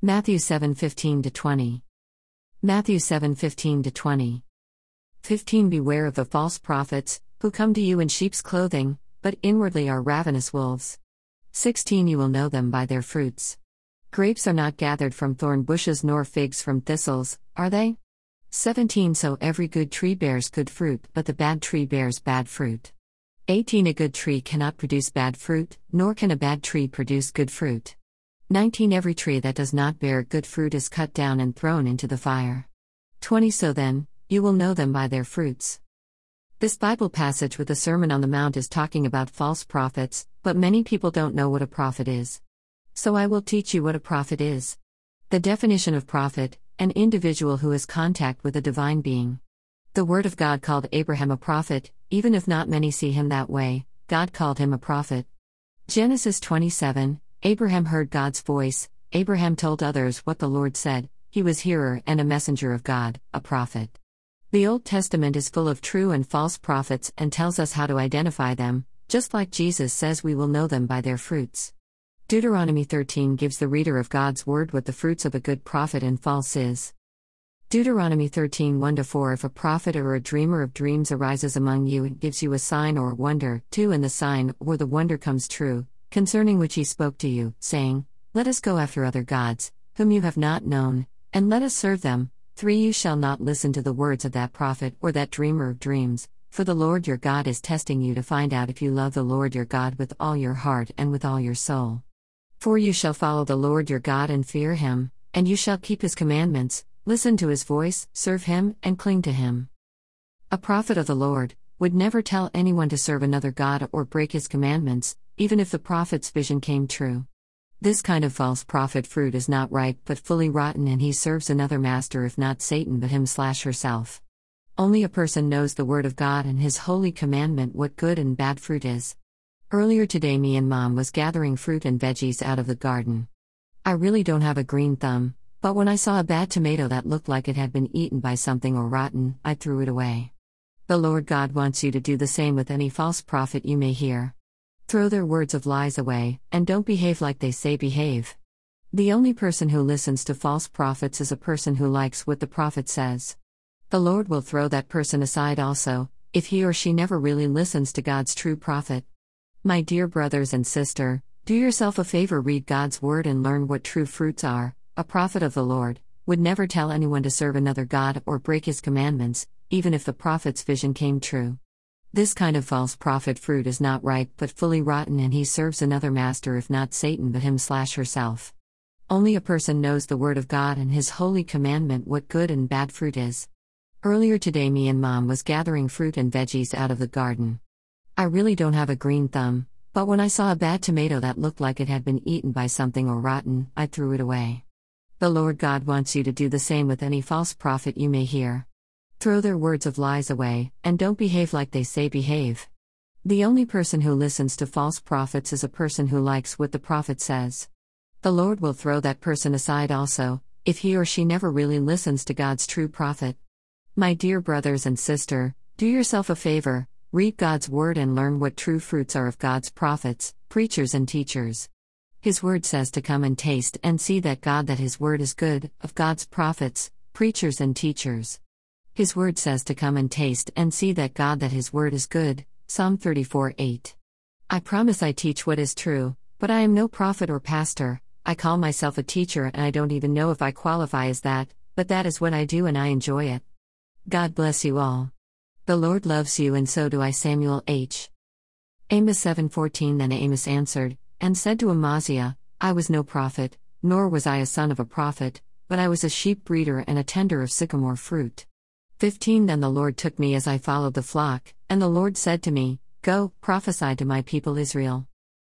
Matthew 7:15 to 20. Matthew 7:15 to 20. 15 Beware of the false prophets who come to you in sheep's clothing, but inwardly are ravenous wolves. 16 You will know them by their fruits. Grapes are not gathered from thorn bushes nor figs from thistles, are they? 17 So every good tree bears good fruit, but the bad tree bears bad fruit. 18 A good tree cannot produce bad fruit, nor can a bad tree produce good fruit. 19 Every tree that does not bear good fruit is cut down and thrown into the fire. 20 So then, you will know them by their fruits. This Bible passage with the Sermon on the Mount is talking about false prophets, but many people don't know what a prophet is. So I will teach you what a prophet is. The definition of prophet an individual who has contact with a divine being. The Word of God called Abraham a prophet, even if not many see him that way, God called him a prophet. Genesis 27 Abraham heard God's voice, Abraham told others what the Lord said, he was hearer and a messenger of God, a prophet. The Old Testament is full of true and false prophets and tells us how to identify them, just like Jesus says we will know them by their fruits. Deuteronomy 13 gives the reader of God's word what the fruits of a good prophet and false is. Deuteronomy 13 1 4 If a prophet or a dreamer of dreams arises among you and gives you a sign or a wonder, 2 And the sign or the wonder comes true, concerning which he spoke to you, saying, Let us go after other gods, whom you have not known, and let us serve them. 3 You shall not listen to the words of that prophet or that dreamer of dreams, for the Lord your God is testing you to find out if you love the Lord your God with all your heart and with all your soul. 4 You shall follow the Lord your God and fear him, and you shall keep his commandments, listen to his voice, serve him, and cling to him. A prophet of the Lord would never tell anyone to serve another God or break his commandments, even if the prophet's vision came true. This kind of false prophet fruit is not ripe but fully rotten, and he serves another master, if not Satan, but him slash herself. Only a person knows the word of God and his holy commandment what good and bad fruit is. Earlier today, me and mom was gathering fruit and veggies out of the garden. I really don't have a green thumb, but when I saw a bad tomato that looked like it had been eaten by something or rotten, I threw it away. The Lord God wants you to do the same with any false prophet you may hear. Throw their words of lies away, and don't behave like they say behave. The only person who listens to false prophets is a person who likes what the prophet says. The Lord will throw that person aside also, if he or she never really listens to God's true prophet. My dear brothers and sister, do yourself a favor read God's word and learn what true fruits are. A prophet of the Lord would never tell anyone to serve another God or break his commandments, even if the prophet's vision came true. This kind of false prophet fruit is not ripe but fully rotten, and he serves another master, if not Satan, but him slash herself. Only a person knows the word of God and his holy commandment what good and bad fruit is. Earlier today, me and mom was gathering fruit and veggies out of the garden. I really don't have a green thumb, but when I saw a bad tomato that looked like it had been eaten by something or rotten, I threw it away. The Lord God wants you to do the same with any false prophet you may hear. Throw their words of lies away, and don't behave like they say behave. The only person who listens to false prophets is a person who likes what the prophet says. The Lord will throw that person aside also, if he or she never really listens to God's true prophet. My dear brothers and sister, do yourself a favor, read God's word and learn what true fruits are of God's prophets, preachers, and teachers. His word says to come and taste and see that God that his word is good, of God's prophets, preachers, and teachers. His word says to come and taste and see that God that his word is good. Psalm 34 8. I promise I teach what is true, but I am no prophet or pastor. I call myself a teacher and I don't even know if I qualify as that, but that is what I do and I enjoy it. God bless you all. The Lord loves you and so do I Samuel H. Amos 7:14 Then Amos answered and said to Amaziah, I was no prophet, nor was I a son of a prophet, but I was a sheep breeder and a tender of sycamore fruit. 15 Then the Lord took me as I followed the flock, and the Lord said to me, Go, prophesy to my people Israel.